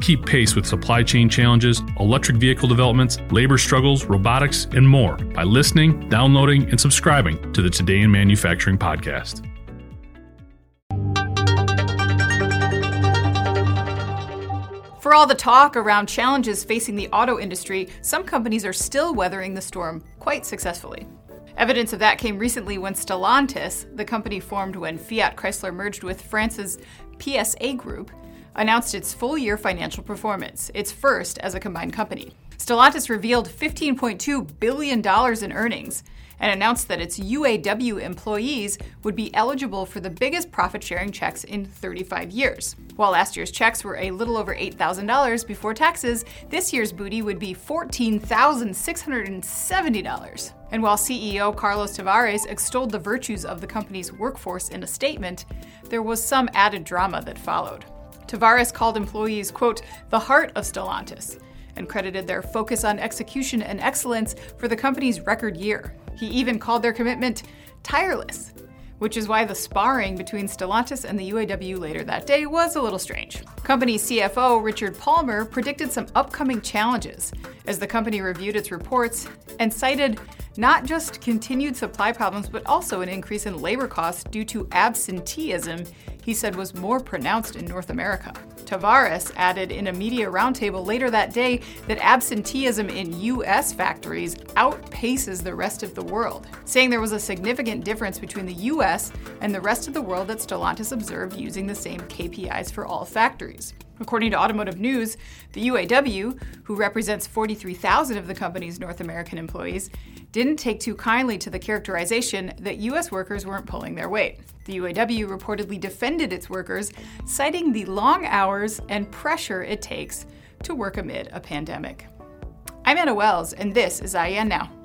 Keep pace with supply chain challenges, electric vehicle developments, labor struggles, robotics, and more by listening, downloading, and subscribing to the Today in Manufacturing podcast. For all the talk around challenges facing the auto industry, some companies are still weathering the storm quite successfully. Evidence of that came recently when Stellantis, the company formed when Fiat Chrysler merged with France's PSA Group, announced its full year financial performance, its first as a combined company. Stellantis revealed $15.2 billion in earnings and announced that its UAW employees would be eligible for the biggest profit sharing checks in 35 years. While last year's checks were a little over $8,000 before taxes, this year's booty would be $14,670. And while CEO Carlos Tavares extolled the virtues of the company's workforce in a statement, there was some added drama that followed. Tavares called employees, quote, the heart of Stellantis, and credited their focus on execution and excellence for the company's record year. He even called their commitment tireless, which is why the sparring between Stellantis and the UAW later that day was a little strange. Company CFO Richard Palmer predicted some upcoming challenges as the company reviewed its reports and cited not just continued supply problems, but also an increase in labor costs due to absenteeism he said was more pronounced in North America. Tavares added in a media roundtable later that day that absenteeism in U.S. factories outpaces the rest of the world, saying there was a significant difference between the U.S. and the rest of the world that Stellantis observed using the same KPIs for all factories. According to Automotive News, the UAW, who represents 43,000 of the company's North American employees, didn't take too kindly to the characterization that U.S. workers weren't pulling their weight. The UAW reportedly defended its workers, citing the long hours and pressure it takes to work amid a pandemic. I'm Anna Wells, and this is IEN Now.